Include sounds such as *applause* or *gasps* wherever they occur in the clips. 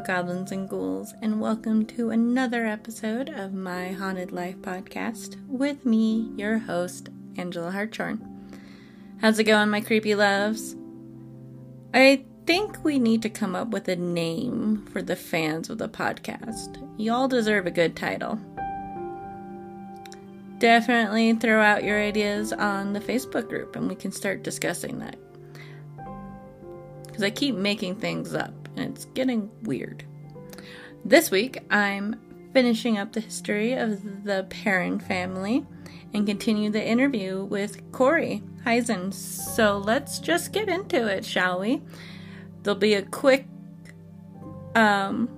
Goblins and ghouls, and welcome to another episode of my Haunted Life podcast with me, your host, Angela Hartshorn. How's it going, my creepy loves? I think we need to come up with a name for the fans of the podcast. Y'all deserve a good title. Definitely throw out your ideas on the Facebook group and we can start discussing that. Because I keep making things up and it's getting weird. This week, I'm finishing up the history of the Perron family and continue the interview with Cory Heinzen. So let's just get into it, shall we? There'll be a quick um,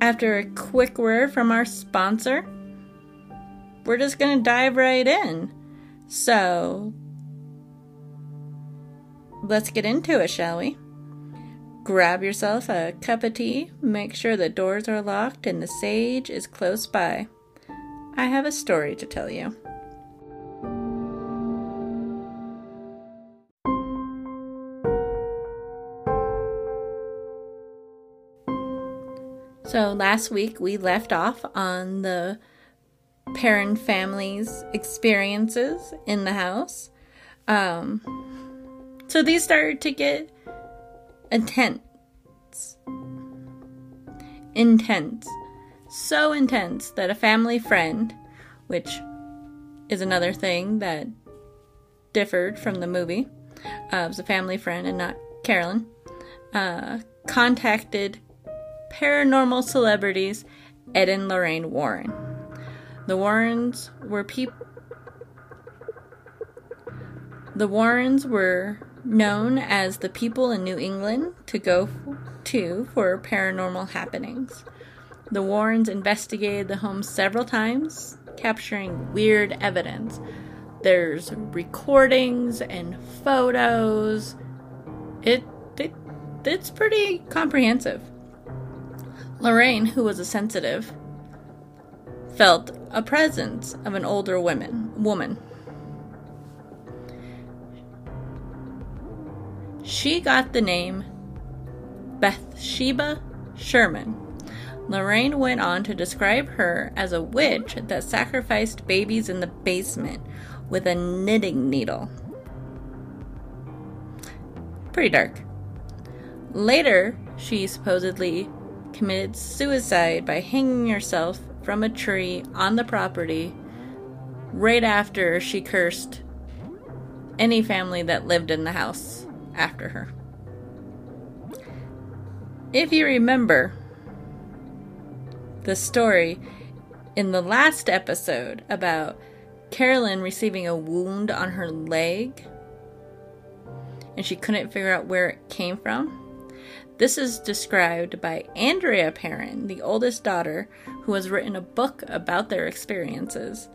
after a quick word from our sponsor, we're just going to dive right in. So, let's get into it, shall we? Grab yourself a cup of tea, make sure the doors are locked and the sage is close by. I have a story to tell you. So, last week we left off on the Perron family's experiences in the house. Um, so these started to get intense. Intense. So intense that a family friend, which is another thing that differed from the movie, uh, was a family friend and not Carolyn, uh, contacted paranormal celebrities Ed and Lorraine Warren. The Warrens were people. The Warrens were known as the people in New England to go to for paranormal happenings. The Warrens investigated the home several times, capturing weird evidence. There's recordings and photos. It, it it's pretty comprehensive. Lorraine, who was a sensitive, felt a presence of an older woman woman She got the name Bathsheba Sherman. Lorraine went on to describe her as a witch that sacrificed babies in the basement with a knitting needle. Pretty dark. Later, she supposedly committed suicide by hanging herself from a tree on the property right after she cursed any family that lived in the house after her. If you remember the story in the last episode about Carolyn receiving a wound on her leg and she couldn't figure out where it came from, this is described by Andrea Perron, the oldest daughter, who has written a book about their experiences,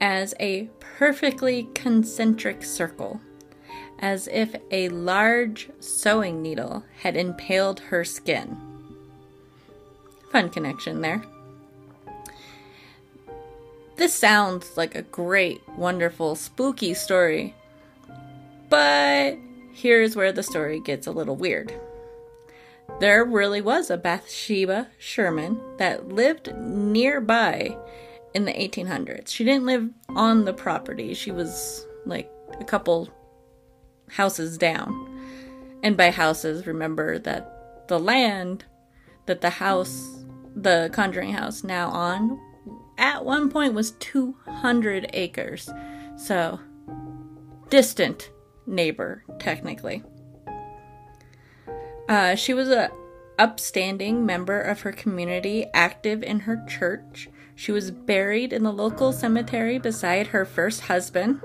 as a perfectly concentric circle as if a large sewing needle had impaled her skin. Fun connection there. This sounds like a great, wonderful, spooky story, but here's where the story gets a little weird. There really was a Bathsheba Sherman that lived nearby in the 1800s. She didn't live on the property, she was like a couple houses down. And by houses, remember that the land that the house, the Conjuring House, now on, at one point was 200 acres. So, distant neighbor, technically. Uh, she was a upstanding member of her community, active in her church. She was buried in the local cemetery beside her first husband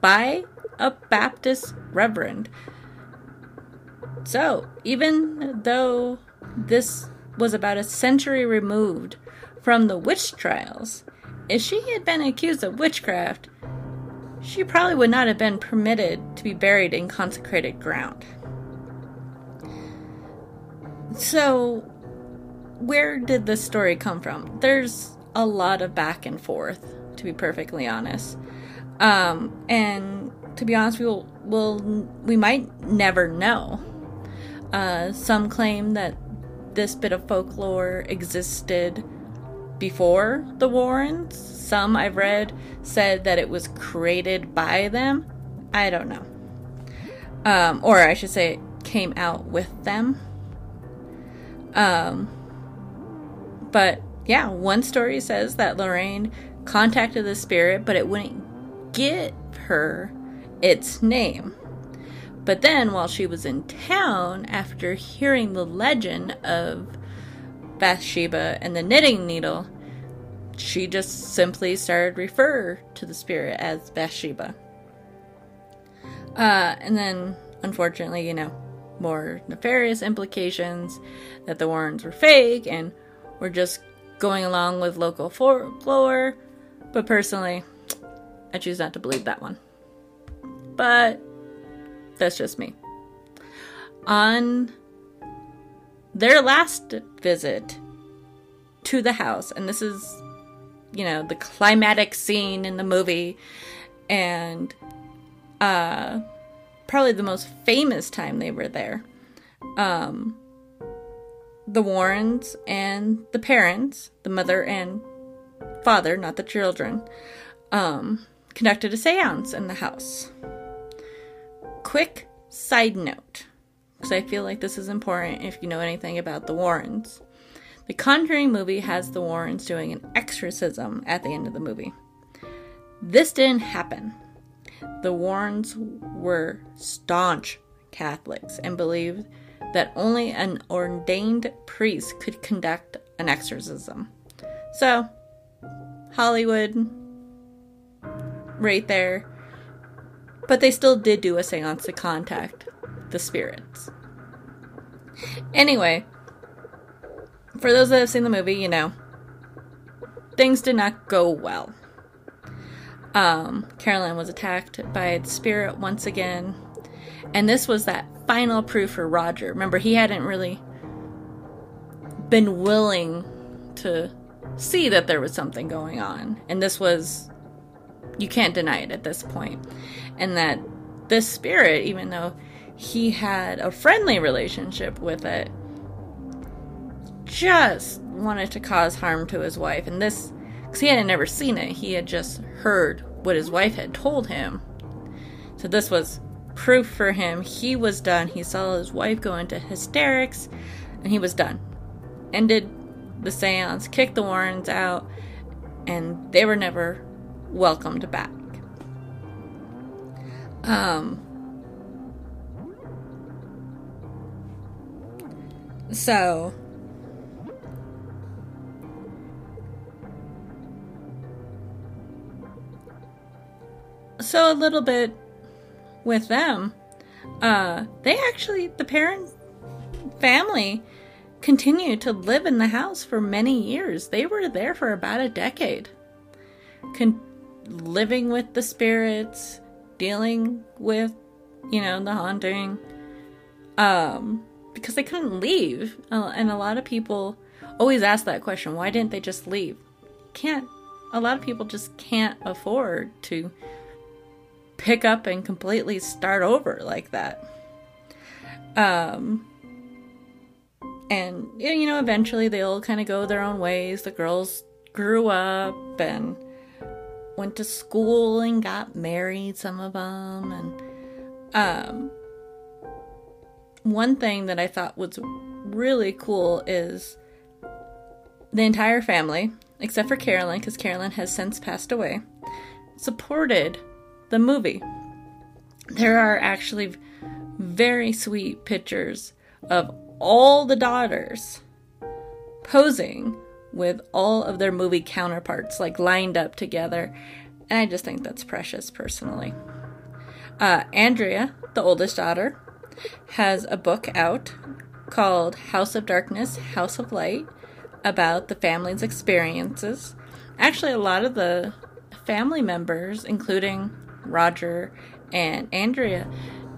by a Baptist reverend. So, even though this was about a century removed from the witch trials, if she had been accused of witchcraft, she probably would not have been permitted to be buried in consecrated ground. So, where did this story come from? There's a lot of back and forth, to be perfectly honest. Um, and to be honest, we will, will we might never know. Uh, some claim that this bit of folklore existed before the Warrens. Some I've read said that it was created by them. I don't know. Um, or I should say, it came out with them. Um, but yeah, one story says that Lorraine contacted the spirit, but it wouldn't give her its name. But then, while she was in town, after hearing the legend of Bathsheba and the knitting needle, she just simply started refer to the spirit as Bathsheba. Uh, and then, unfortunately, you know, more nefarious implications that the Warrens were fake and were just going along with local folklore. But personally, I choose not to believe that one. But that's just me. On their last visit to the house, and this is, you know, the climatic scene in the movie, and uh, probably the most famous time they were there. Um, the Warrens and the parents, the mother and father, not the children, um, conducted a seance in the house. Quick side note, because I feel like this is important if you know anything about the Warrens. The Conjuring movie has the Warrens doing an exorcism at the end of the movie. This didn't happen. The Warrens were staunch Catholics and believed that only an ordained priest could conduct an exorcism. So, Hollywood, right there. But they still did do a seance to contact the spirits. Anyway, for those that have seen the movie, you know, things did not go well. Um, Carolyn was attacked by the spirit once again. And this was that final proof for Roger. Remember, he hadn't really been willing to see that there was something going on. And this was, you can't deny it at this point. And that this spirit, even though he had a friendly relationship with it, just wanted to cause harm to his wife. And this, because he had never seen it, he had just heard what his wife had told him. So this was proof for him. He was done. He saw his wife go into hysterics, and he was done. Ended the seance, kicked the Warrens out, and they were never welcomed back. Um, so so a little bit with them uh they actually the Perron family continued to live in the house for many years they were there for about a decade Con- living with the spirits dealing with you know the haunting um because they couldn't leave and a lot of people always ask that question why didn't they just leave can't a lot of people just can't afford to pick up and completely start over like that. Um, and you know, eventually they'll kind of go their own ways. The girls grew up and went to school and got married, some of them. And um, one thing that I thought was really cool is the entire family, except for Carolyn, because Carolyn has since passed away, supported the movie. There are actually very sweet pictures of all the daughters posing with all of their movie counterparts, like lined up together. And I just think that's precious personally. Uh, Andrea, the oldest daughter, has a book out called House of Darkness, House of Light about the family's experiences. Actually, a lot of the family members, including Roger, and Andrea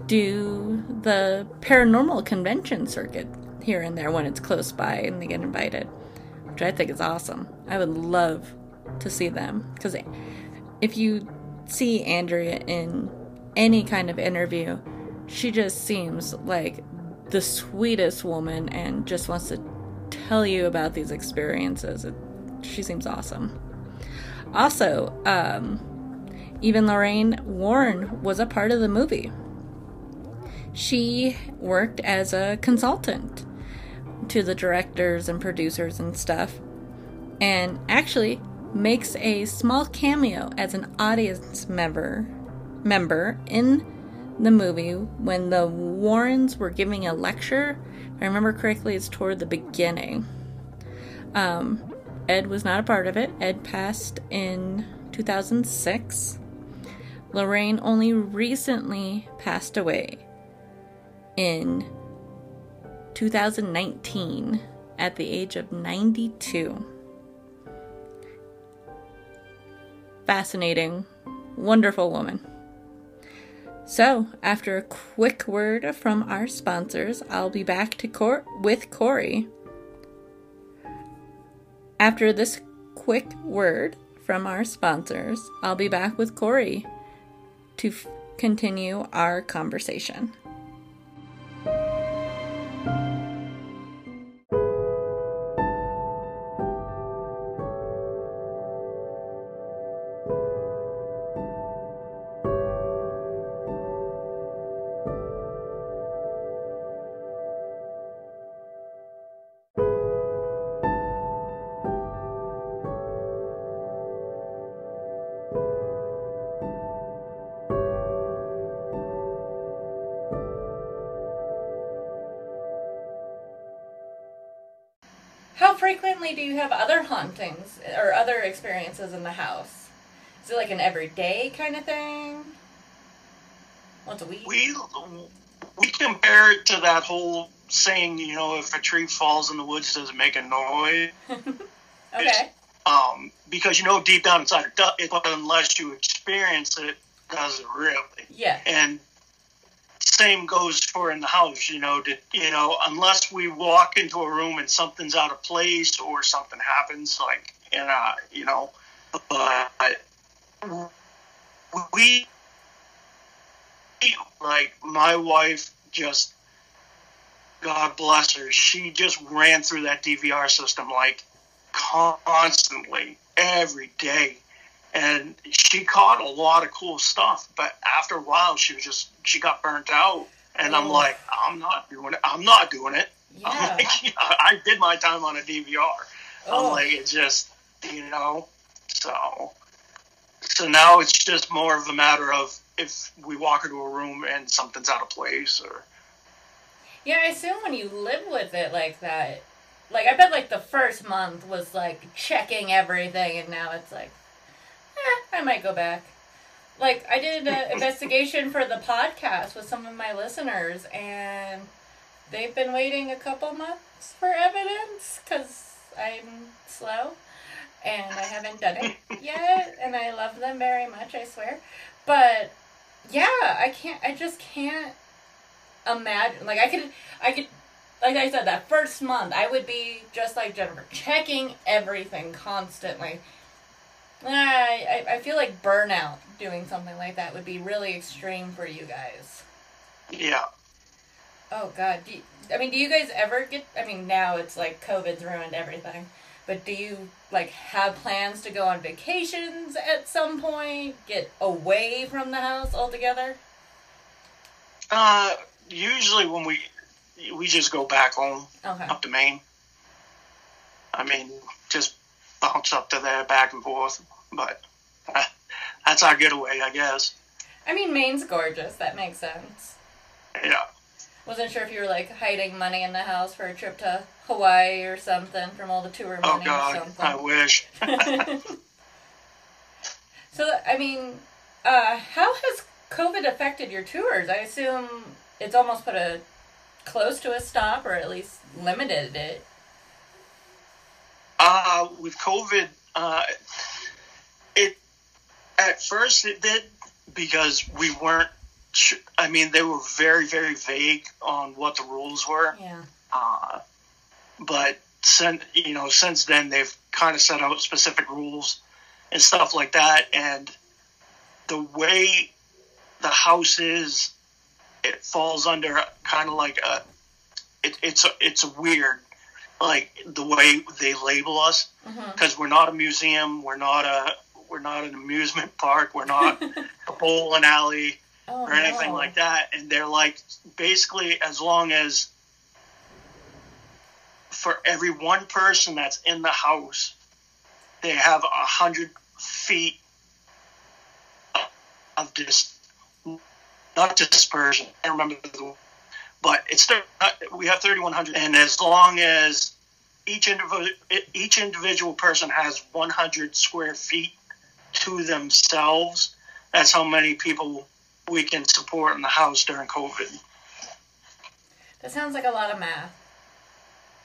do the paranormal convention circuit here and there when it's close by and they get invited, which I think is awesome. I would love to see them because if you see Andrea in any kind of interview, she just seems like the sweetest woman and just wants to tell you about these experiences. It, she seems awesome. Also, um, even Lorraine Warren was a part of the movie. She worked as a consultant to the directors and producers and stuff, and actually makes a small cameo as an audience member member in the movie when the Warrens were giving a lecture. If I remember correctly, it's toward the beginning. Um, Ed was not a part of it. Ed passed in 2006. Lorraine only recently passed away in 2019 at the age of 92. Fascinating, wonderful woman. So, after a quick word from our sponsors, I'll be back to court with Cory. After this quick word from our sponsors, I'll be back with Cory to f- continue our conversation. Frequently do you have other hauntings or other experiences in the house? Is it like an everyday kind of thing? Once a week? We we compare it to that whole saying, you know, if a tree falls in the woods, does it make a noise? *laughs* okay. Um, because you know deep down inside it, does, unless you experience it, does it really? Yeah. And same goes for in the house. You know, to, you know, unless we walk into a room and something's out of place or something happens, like in a, uh, you know, but we like my wife just God bless her, she just ran through that DVR system like constantly every day. And she caught a lot of cool stuff, but after a while she was just she got burnt out. And I'm Oh. like, I'm not doing it. I'm not doing it. I'm *laughs* Yeah. like, I did my time on a DVR. Oh. I'm like, it just, you know, so, so now it's just more of a matter of if we walk into a room and something's out of place or, Yeah, I assume when you live with it like that, like I bet like the first month was like checking everything, and now it's like, eh, *laughs* I might go back. Like I did an *laughs* investigation for the podcast with some of my listeners, and they've been waiting a couple months for evidence because I'm slow and I haven't done it *laughs* yet, and I love them very much, I swear. But yeah, I can't. I just can't imagine like I could I could like I said that first month I would be just like Jennifer checking everything constantly. I, I I feel like burnout doing something like that would be really extreme for you guys. yeah. Oh God, you, I mean, do you guys ever get? I mean, now it's like COVID's ruined everything, but do you like have plans to go on vacations at some point? Get away from the house altogether? Uh, usually when we, we just go back home Okay. up to Maine. I mean, just bounce up to there back and forth, but uh, that's our getaway, I guess. I mean, Maine's gorgeous. That makes sense. Yeah. Wasn't sure if you were like hiding money in the house for a trip to Hawaii or something from all the tour Oh money or God, something. I wish. *laughs* *laughs* so, I mean, uh, how has COVID affected your tours? I assume it's almost put a close to a stop, or at least limited it. Uh, with COVID, uh, it at first it did because we weren't. Su- I mean, they were very, very vague on what the rules were. Yeah. Uh, but since you know, since then they've kind of set out specific rules and stuff like that. And the way the house is, it falls under kind of like a. It, it's a, it's a weird, like the way they label us mm-hmm. because we're not a museum, we're not a we're not an amusement park, we're not *laughs* a bowling alley Oh, or anything no. like that. And they're like, basically, as long as for every one person that's in the house, they have a hundred feet of this not dispersion. I remember the, but it's we have thirty one hundred, and as long as each individual each individual person has one hundred square feet to themselves, that's how many people we can support in the house during COVID. That sounds like a lot of math.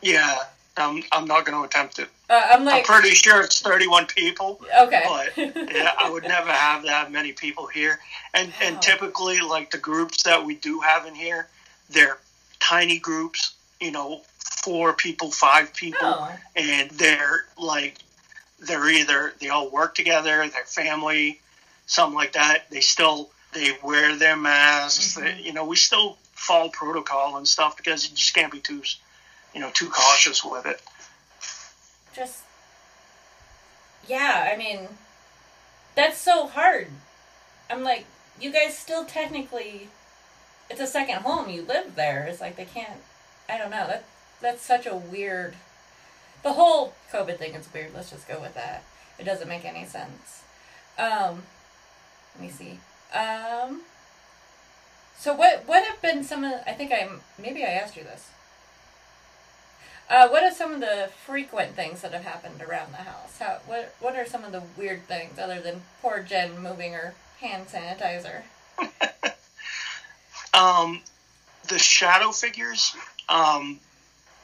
Yeah, I'm, I'm not going to attempt it. Uh, I'm like, I'm pretty sure it's 31 people, okay. but *laughs* yeah, I would never have that many people here. And Wow. and typically, like the groups that we do have in here, they're tiny groups. You know, four people, five people, Oh, and they're like they're either they all work together, their family, something like that. They still they wear their masks. Mhm. They, you know, we still follow protocol and stuff because you just can't be too, you know, too cautious with it. just yeah. I mean, that's so hard. I'm like, you guys still technically, it's a second home. You live there. It's like they can't. I don't know. That that's such a weird. The whole COVID thing is weird. Let's just go with that. It doesn't make any sense. Um, let me see. Um. So what what have been some of? I think I maybe I asked you this. Uh, what are some of the frequent things that have happened around the house? How what what are some of the weird things other than poor Jen moving her hand sanitizer? *laughs* Um, the shadow figures. Um,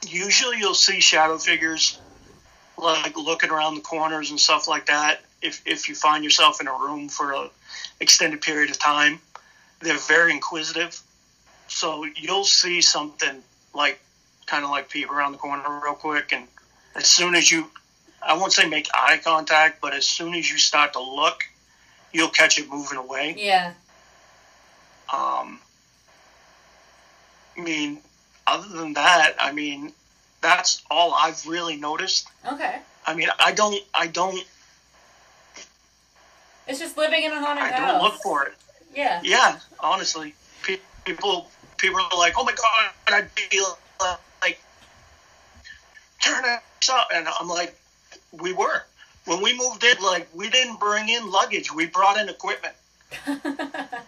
usually, you'll see shadow figures like looking around the corners and stuff like that. If if you find yourself in a room for an extended period of time, they're very inquisitive. So you'll see something like kind of like peep around the corner real quick, and as soon as you, I won't say make eye contact, but as soon as you start to look, you'll catch it moving away. Yeah. Um, I mean, other than that, I mean, that's all I've really noticed. Okay. I mean, I don't, I don't, It's just living in a haunted I house. don't look for it. Yeah. Yeah, honestly, people, people are like, "Oh my god," I'd be like, "Turn it up," and I'm like, "We were." When we moved in, like we didn't bring in luggage; we brought in equipment. *laughs*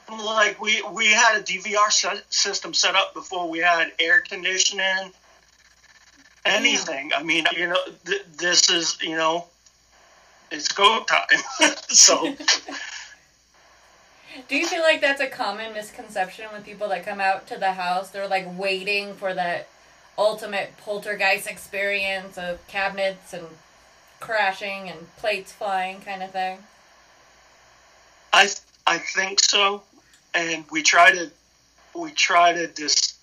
Like we we had a DVR sy- system set up before we had air conditioning, anything. I mean, you know, th- this is you know, it's go time. *laughs* so Do you feel like that's a common misconception with people that come out to the house? They're like waiting for that ultimate poltergeist experience of cabinets and crashing and plates flying kind of thing. I I think so, and we try to we try to dis,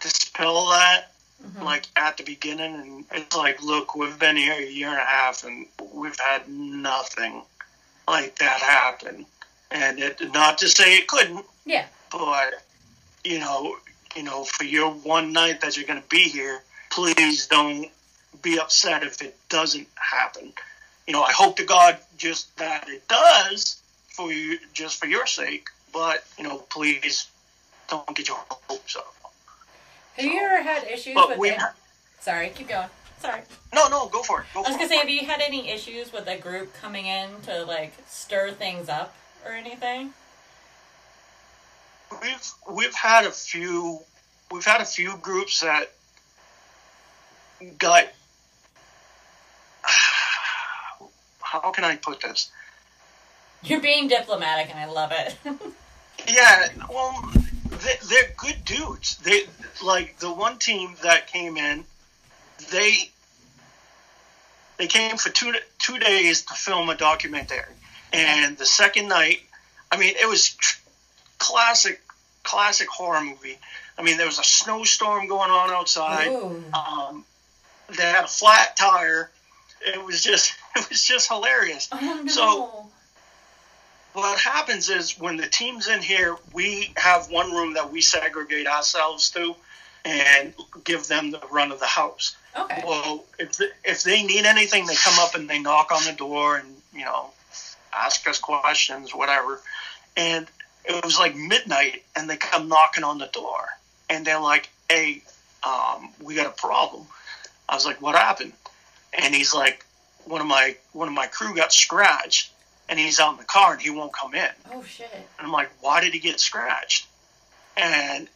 dispel that Mhm. like at the beginning, and it's like, look, we've been here a year and a half, and we've had nothing like that happen. And it, not to say it couldn't, Yeah. but you know, you know, for your one night that you're going to be here, please don't be upset if it doesn't happen. You know, I hope to God just that it does for you, just for your sake. But you know, please don't get your hopes up. Have you ever had issues with we've Sorry, keep going. Sorry. no, no, go for it. Go I was gonna it. say, have you had any issues with a group coming in to like stir things up or anything? we've we've had a few we've had a few groups that got *sighs* how can I put this? You're being diplomatic, and I love it. *laughs* Yeah, well, they, they're good dudes. They like the one team that came in. They they came for two two days to film a documentary, and the second night, I mean, it was tr- classic classic horror movie. I mean, there was a snowstorm going on outside. Um, they had a flat tire. It was just *laughs* it was just hilarious. Oh no. So- what happens is when the team's in here, we have one room that we segregate ourselves to and give them the run of the house. Okay. Well, if if they need anything, they come up and they knock on the door and you know ask us questions, whatever. And it was like midnight, and they come knocking on the door, and they're like, "Hey, um, we got a problem." I was like, "What happened?" And he's like, "One of my one of my crew got scratched, and he's out in the car, and he won't come in." Oh shit. And I'm like, "Why did he get scratched?" And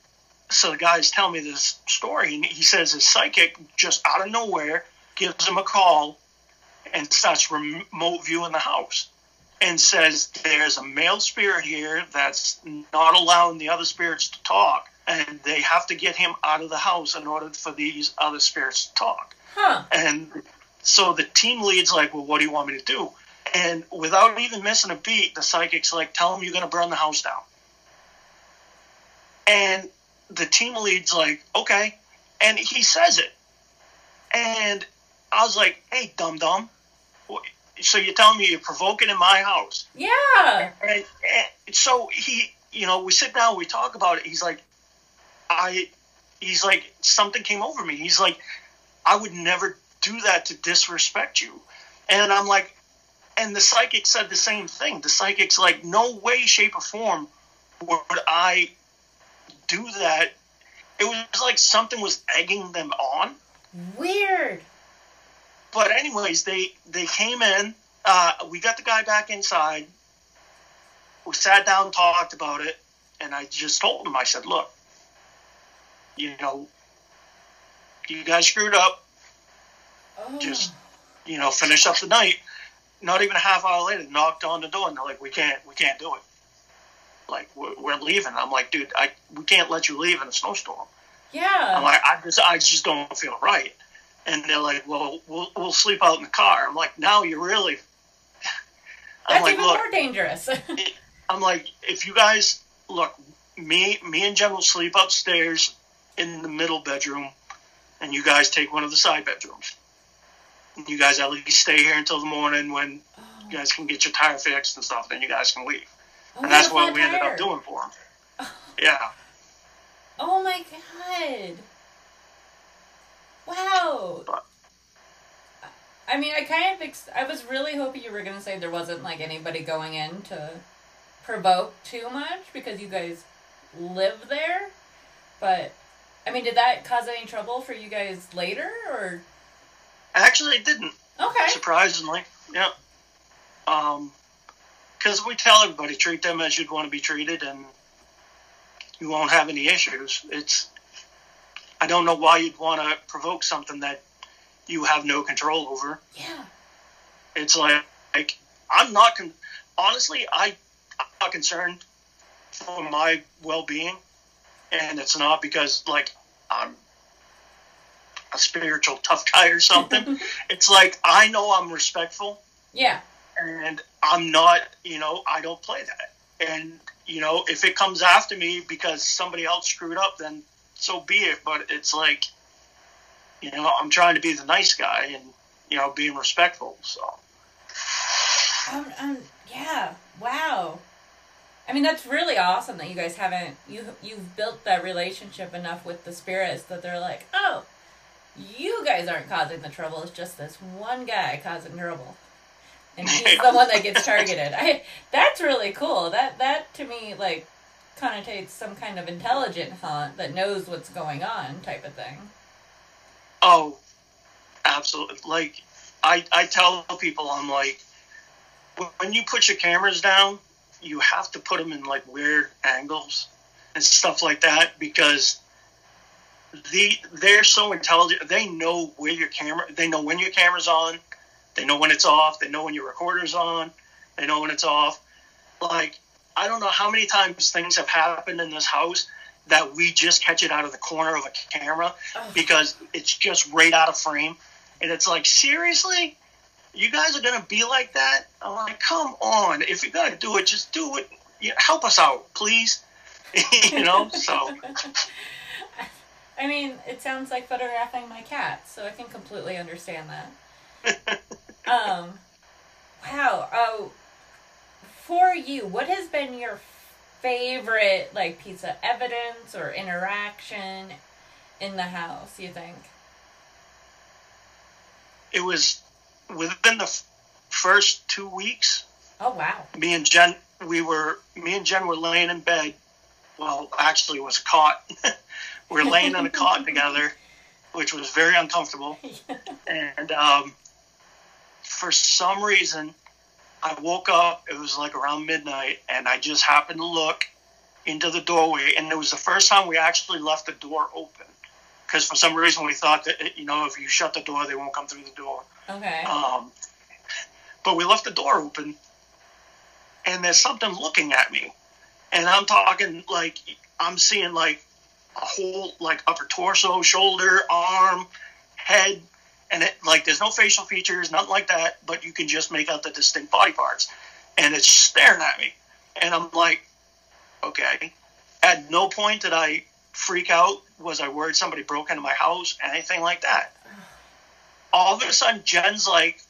so the guy's telling me this story, and he says his psychic just out of nowhere gives him a call and starts remote viewing the house and says there's a male spirit here that's not allowing the other spirits to talk and they have to get him out of the house in order for these other spirits to talk Huh. and so the team lead's like well what do you want me to do and without even missing a beat the psychic's like tell him you're going to burn the house down and the team lead's like okay and he says it and i was like hey dum dum so you're telling me you're provoking in my house Yeah. and, and so he, you know, we sit down, we talk about it. He's like, I, he's like, something came over me. He's like, I would never do that to disrespect you. And I'm like, and the psychic said the same thing. The psychic's like, no way, shape, or form would I do that. It was like something was egging them on. Weird. But anyways, they they came in. Uh, we got the guy back inside. We sat down, talked about it, and I just told him. I said, "Look, you know, you guys screwed up. Oh. Just you know, finish up the night." Not even a half hour later, knocked on the door, and they're like, "We can't, we can't do it. Like, we're, we're leaving." I'm like, "Dude, I we can't let you leave in a snowstorm." Yeah. I'm like, I just, I just don't feel right. And they're like, well, we'll, we'll sleep out in the car. I'm like, now you're really. I'm That's like, even look, more dangerous. *laughs* I'm like, if you guys look, me, me and Jen will sleep upstairs in the middle bedroom, and you guys take one of the side bedrooms. You guys at least stay here until the morning when oh. you guys can get your tire fixed and stuff. Then you guys can leave. Oh, and that's what we ended up doing for them. *laughs* Yeah. Oh my god. Wow. But- I mean, I kind of ex- I was really hoping you were going to say there wasn't like anybody going in to provoke too much because you guys live there. But I mean, did that cause any trouble for you guys later or Actually, it didn't. Okay. surprisingly yeah um because we tell everybody treat them as you'd want to be treated and you won't have any issues it's i don't know why you'd want to provoke something that you have no control over Yeah. it's like, like i'm not con- honestly i i'm not concerned for my well-being and it's not because like i'm a spiritual tough guy or something *laughs* it's like i know i'm respectful Yeah. and I'm not, you know, I don't play that. And you know, if it comes after me because somebody else screwed up, then so be it. But it's like, you know, I'm trying to be the nice guy and you know, being respectful. So Um, um, yeah. Wow. I mean, that's really awesome that you guys haven't you you've built that relationship enough with the spirits that they're like, oh, you guys aren't causing the trouble. It's just this one guy causing trouble, and he's *laughs* the one that gets targeted. I that's really cool. That that to me like connotates some kind of intelligent hunt that knows what's going on type of thing. Oh, absolutely. Like I, I tell people, I'm like, when you put your cameras down, you have to put them in like weird angles and stuff like that because the they're so intelligent. They know where your camera. They know when your camera's on. They know when it's off. They know when your recorder's on. They know when it's off. Like I don't know how many times things have happened in this house that we just catch it out of the corner of a camera Oh, because it's just right out of frame. And it's like, seriously? You guys are going to be like that? I'm like, come on. If you're going to do it, just do it. Help us out, please. *laughs* you know? So, *laughs* I mean, it sounds like photographing my cat, so I can completely understand that. *laughs* um, wow. Oh, for you, what has been your favorite like piece of evidence or interaction in the house? You think? It was within the f- first two weeks. Oh wow! Me and Jen, we were me and Jen were laying in bed. Well, actually, was cot. *laughs* we we're laying on a cot together, which was very uncomfortable. *laughs* and um, for some reason, I woke up. It was like around midnight, and I just happened to look into the doorway, and it was the first time we actually left the door open. Because for some reason we thought that you know if you shut the door, they won't come through the door. Okay. Um, but we left the door open, and there's something looking at me, and I'm talking like I'm seeing like whole like upper torso, shoulder, arm, head, and it like there's no facial features, nothing like that, but you can just make out the distinct body parts, and it's staring at me, and I'm like, okay. At no point did I freak out. Was I worried somebody broke into my house? Anything like that? All of a sudden, Jen's like,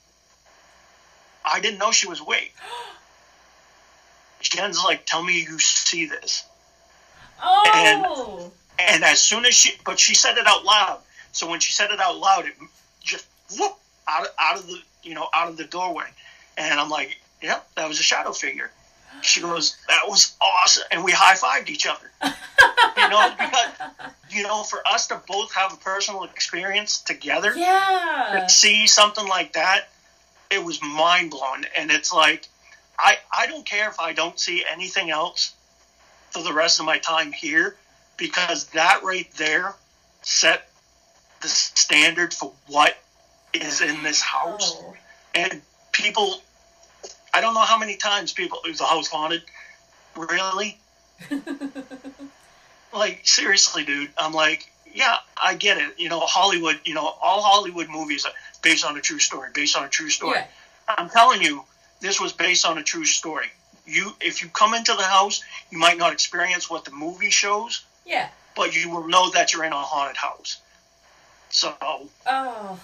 I didn't know she was awake. *gasps* Jen's like, tell me you see this. Oh. And, and as soon as she, but she said it out loud. So when she said it out loud, it just whoop out of, out of the you know out of the doorway, and I'm like, yep, that was a shadow figure. She goes, that was awesome, and we high fived each other. you know, *laughs* because you know, for us to both have a personal experience together, yeah. to see something like that, it was mind blowing. And it's like, I I don't care if I don't see anything else for the rest of my time here, because that right there set the standard for what is in this house. Oh. And people, I don't know how many times people, is the house haunted? Really? *laughs* like seriously, dude. I'm like, yeah, I get it. You know, Hollywood. You know, all Hollywood movies are based on a true story. Based on a true story. Yeah. I'm telling you, this was based on a true story. You, if you come into the house, you might not experience what the movie shows, Yeah. but you will know that you're in a haunted house. So, Oh.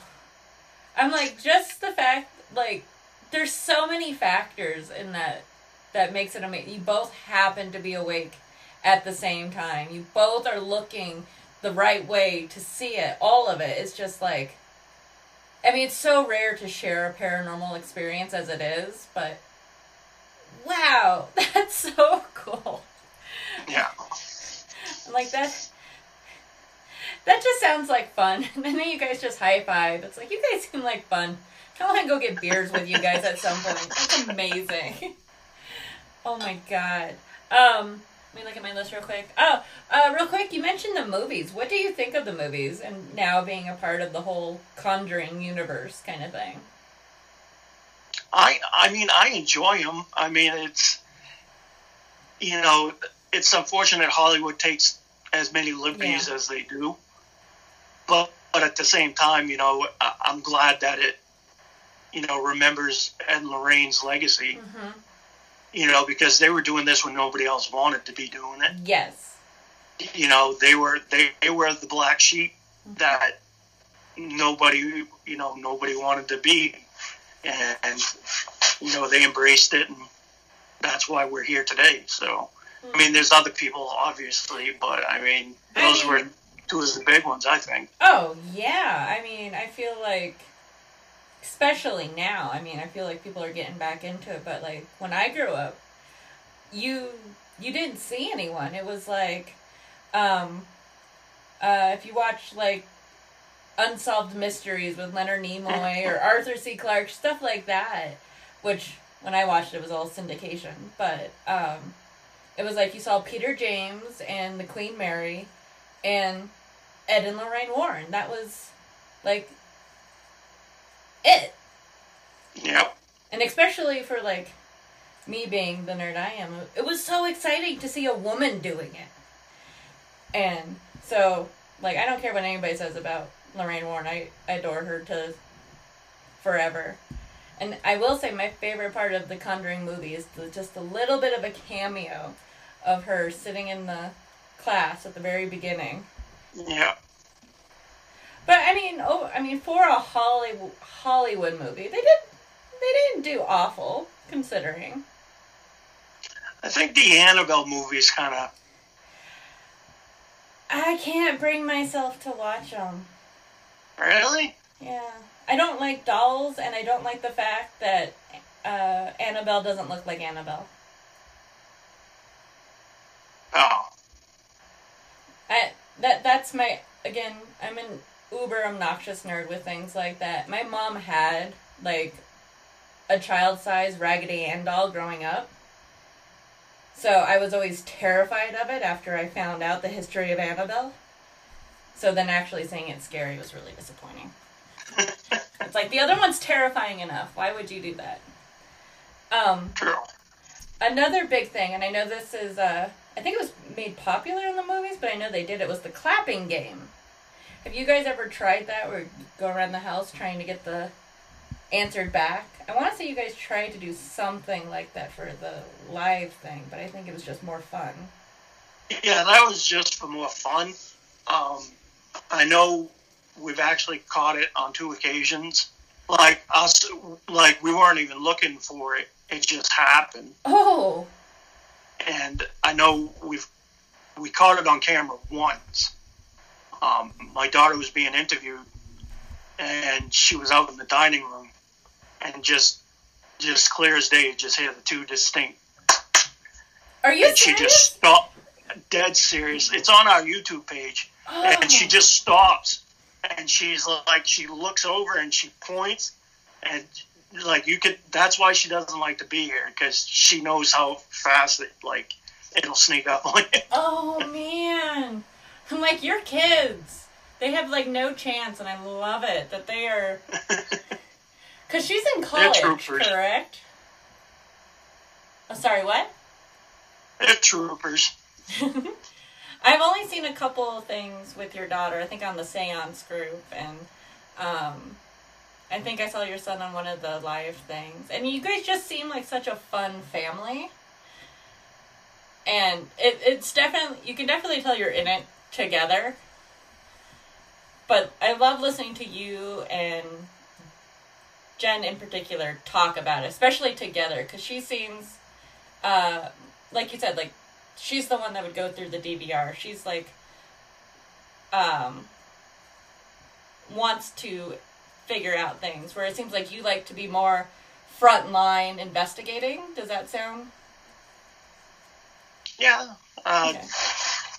I'm like just the fact like there's so many factors in that that makes it amazing. You both happen to be awake at the same time. You both are looking the right way to see it. All of it. It's just like I mean, it's so rare to share a paranormal experience as it is, but wow, *laughs* that's so cool. yeah. Like that. That just sounds like fun. *laughs* And then you guys just high five. It's like you guys seem like fun. I want to go get beers with you guys at some point. That's amazing. *laughs* Oh my god. Um, let me look at my list real quick. Oh, uh, real quick, you mentioned the movies. What do you think of the movies and now being a part of the whole Conjuring universe kind of thing? I I mean I enjoy them. I mean it's you know it's unfortunate Hollywood takes as many liberties Yeah. as they do, but but at the same time you know I, I'm glad that it you know remembers Ed Lorraine's legacy. Mm-hmm. You know because they were doing this when nobody else wanted to be doing it. Yes. You know they were they, they were the black sheep that nobody you know nobody wanted to be and, and you know they embraced it and that's why we're here today so i mean there's other people obviously but i mean I those mean- were two of the big ones i think Oh, yeah. I mean, I feel like, especially now, I mean, I feel like people are getting back into it, but like when I grew up, you you didn't see anyone. It was like, um, uh, if you watch like Unsolved Mysteries with Leonard Nimoy or *laughs* Arthur C. Clarke, stuff like that, which when I watched it was all syndication, but um, it was like you saw Peter James and the Queen Mary and Ed and Lorraine Warren. That was like it. yep And especially for like me being the nerd I am, it was so exciting to see a woman doing it. And so, like, I don't care what anybody says about Lorraine Warren. I, I adore her to forever. And I will say my favorite part of the Conjuring movie is the, just a little bit of a cameo of her sitting in the class at the very beginning. yeah But I mean, oh, I mean, for a Hollywood Hollywood movie, they did they didn't do awful considering. I think the Annabelle movies kind of. I can't bring myself to watch them. Really? Yeah. I don't like dolls, and I don't like the fact that uh, Annabelle doesn't look like Annabelle. Oh. I that that's my again. I'm an uber obnoxious nerd with things like that. My mom had like a child size Raggedy Ann doll growing up. So I was always terrified of it after I found out the history of Annabelle. So then actually saying it's scary was really disappointing. It's like the other one's terrifying enough. Why would you do that? Um, True. another big thing, and I know this is, uh, I think it was made popular in the movies, but I know they did it, was the clapping game. Have you guys ever tried that where you go around the house trying to get the answered back? I want to say you guys tried to do something like that for the live thing, but I think it was just more fun. Yeah, that was just for more fun. Um, I know we've actually caught it on two occasions. Like us, like we weren't even looking for it; it just happened. Oh, And I know we've we caught it on camera once. Um, my daughter was being interviewed, and she was out in the dining room, and just just clear as day, just hear the two distinct are you and she just stopped dead serious it's on our youtube page oh. and she just stops and she's like she looks over and she points and like you could that's why she doesn't like to be here because she knows how fast it like it'll sneak up on you *laughs* Oh man. I'm like, your kids. They have like no chance, and I love it that they are. *laughs* Because she's in college, correct? Oh, sorry, what? they're troopers *laughs* I've only seen a couple things with your daughter, I think on the seance group, and um, I think I saw your son on one of the live things. And you guys just seem like such a fun family. And it, it's definitely, you can definitely tell you're in it together. But I love listening to you and Jen in particular talk about it, especially together, because she seems, uh, like you said, like she's the one that would go through the DVR. She's like, um, wants to figure out things, where it seems like you like to be more front line investigating. Does that sound? yeah uh, Okay.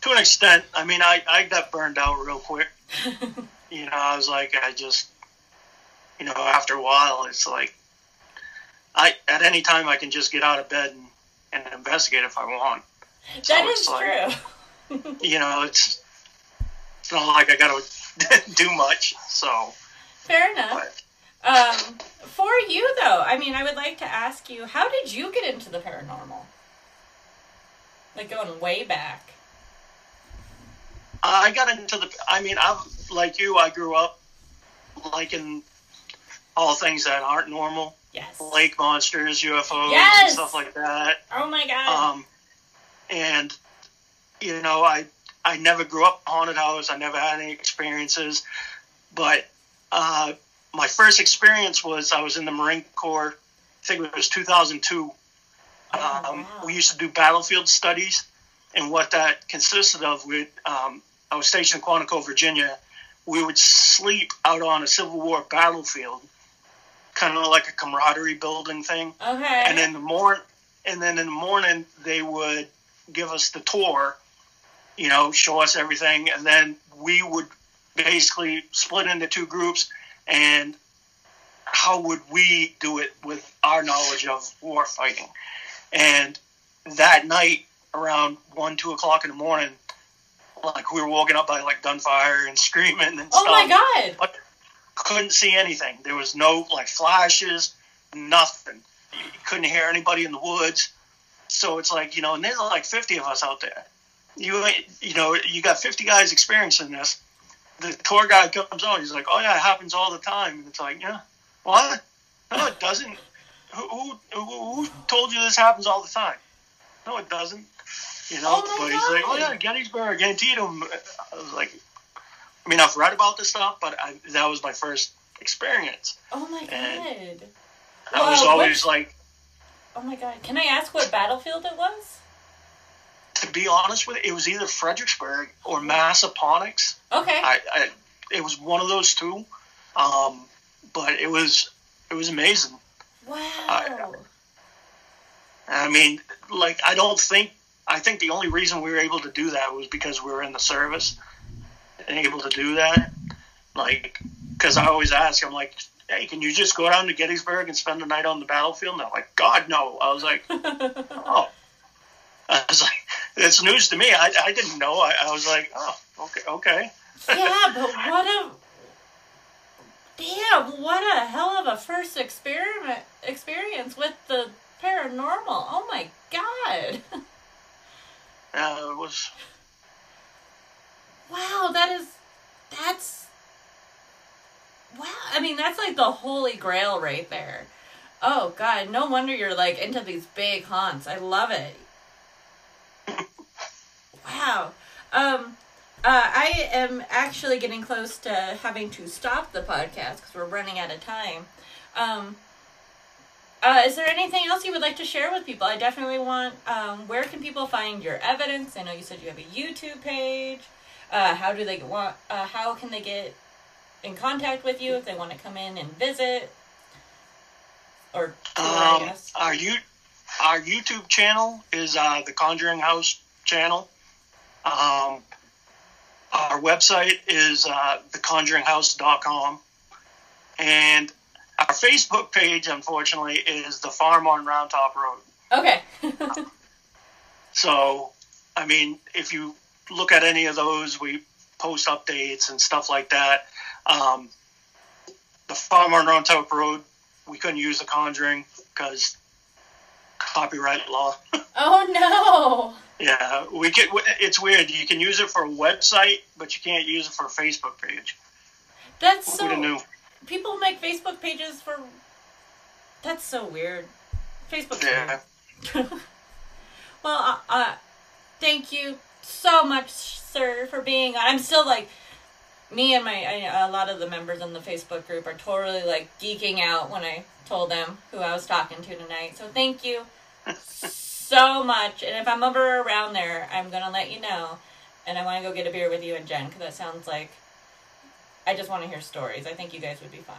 to an extent i mean I, I got burned out real quick *laughs* you know i was like i just you know after a while it's like i at any time i can just get out of bed and, and investigate if i want So that is like- true. you know it's it's not like i gotta *laughs* do much so Fair enough. but Um, for you though, I mean, I would like to ask you, how did you get into the paranormal? Like going way back. i got into the i mean i'm like you i grew up liking all things that aren't normal Yes. lake monsters ufos Yes! and stuff like that Oh my god. Um, and you know, I I never grew up a haunted house. I never had any experiences, but uh, my first experience was I was in the Marine Corps. I think it was 2002. Oh, Um, wow. We used to do battlefield studies, and what that consisted of, we um, I was stationed in Quantico, Virginia. We would sleep out on a Civil War battlefield, kind of like a camaraderie building thing okay. and in the morning and then in the morning they would give us the tour you know show us everything and then we would basically split into two groups and how would we do it with our knowledge of war fighting and that night around one two o'clock in the morning like we were woken up by like gunfire and *laughs* screaming and stuff. oh my god. but couldn't see anything. There was no like flashes, nothing. You couldn't hear anybody in the woods. So it's like you know, and there's like 50 of us out there. You you know, you got 50 guys experiencing this. The tour guide comes on. He's like, "Oh yeah, it happens all the time." And it's like, "Yeah, what? No, it doesn't. Who, who, who told you this happens all the time? No, it doesn't." You know, Oh but he's like, "Oh yeah, Gettysburg, Antietam." I was like, I mean, I've read about this stuff, but I, that was my first experience. Oh my And- god. I was Wow, always what- like, Oh my god! Can I ask what battlefield it was? To be honest with you, it was either Fredericksburg or Massaponax. Okay. I, I it was one of those two. Um, but it was it was amazing. wow. I mean, like I don't think I think the only reason we were able to do that was because we were in the service and able to do that. Like, because I always ask, I'm like, hey, can you just go down to Gettysburg and spend the night on the battlefield? And they're like, God, no. I was like, *laughs* oh. I was like, it's news to me. I, I didn't know. I, I was like, oh, okay, okay. yeah, *laughs* but what a damn! What a hell of a first experiment experience with the paranormal. Oh my god! Uh, it was Wow, that is that's wow. I mean, that's like the holy grail right there. Oh god, no wonder you're like into these big haunts. I love it. Wow. Um uh, I am actually getting close to having to stop the podcast because we're running out of time. Um, uh, is there anything else you would like to share with people? I definitely want. Um, where can people find your evidence? I know you said you have a YouTube page. Uh, how do they want? Uh, how can they get in contact with you if they want to come in and visit? Or um, our you our YouTube channel is uh, the Conjuring House channel. Um, our website is uh, theconjuringhouse.com. And our Facebook page, unfortunately, is the Farm on Round Top Road. Okay. *laughs* So, I mean, if you look at any of those, we post updates and stuff like that. Um, the Farm on Top Road, we couldn't use the Conjuring because copyright law. *laughs* oh no! yeah, we get. It's weird. You can use it for a website, but you can't use it for a Facebook page. that's so. people make Facebook pages for. That's so weird. Facebook. Yeah. *laughs* well, uh, uh, thank you so much, sir, for being on. I'm still like, me and my I, a lot of the members in the Facebook group are totally like geeking out when I told them who I was talking to tonight. So thank you *laughs* so much. And if I'm ever around there, I'm gonna let you know. And I want to go get a beer with you and Jen because that sounds like. I just want to hear stories. I think you guys would be fun.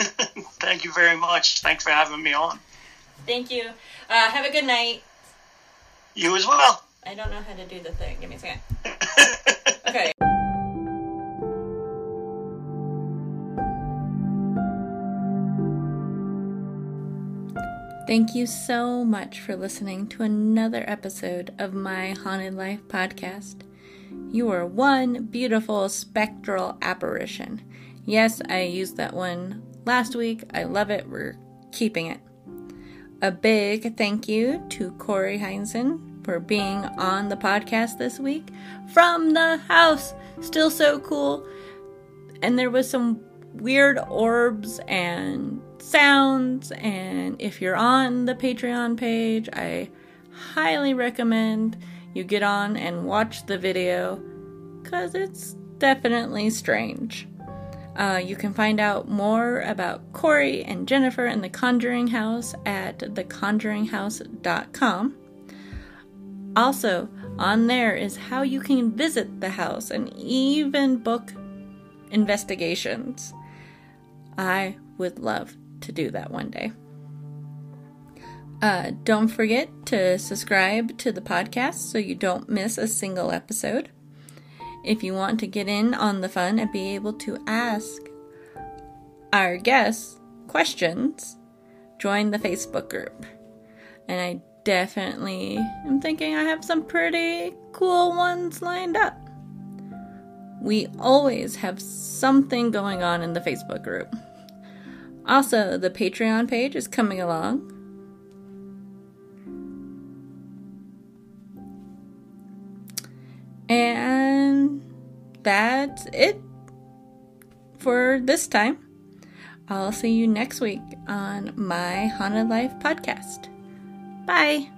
*laughs* Thank you very much. Thanks for having me on. Thank you. Uh, have a good night. You as well. I don't know how to do the thing. Give me a second. *laughs* Okay. Thank you so much for listening to another episode of my Haunted Life podcast. You are one beautiful spectral apparition. Yes, I used that one last week. I love it. We're keeping it. A big thank you to Cory Heinzen for being on the podcast this week from the house. Still so cool. And there was some weird orbs and sounds. And if you're on the Patreon page, I highly recommend you get on and watch the video because it's definitely strange. Uh, you can find out more about Cory and Jennifer and the Conjuring House at theconjuringhouse.com. Also, on there is how you can visit the house and even book investigations. I would love to do that one day. Uh, don't forget to subscribe to the podcast so you don't miss a single episode. If you want to get in on the fun and be able to ask our guests questions, join the Facebook group. And I definitely am thinking I have some pretty cool ones lined up. We always have something going on in the Facebook group. Also, the Patreon page is coming along. And that's it for this time. I'll see you next week on my Haunted Life podcast. Bye.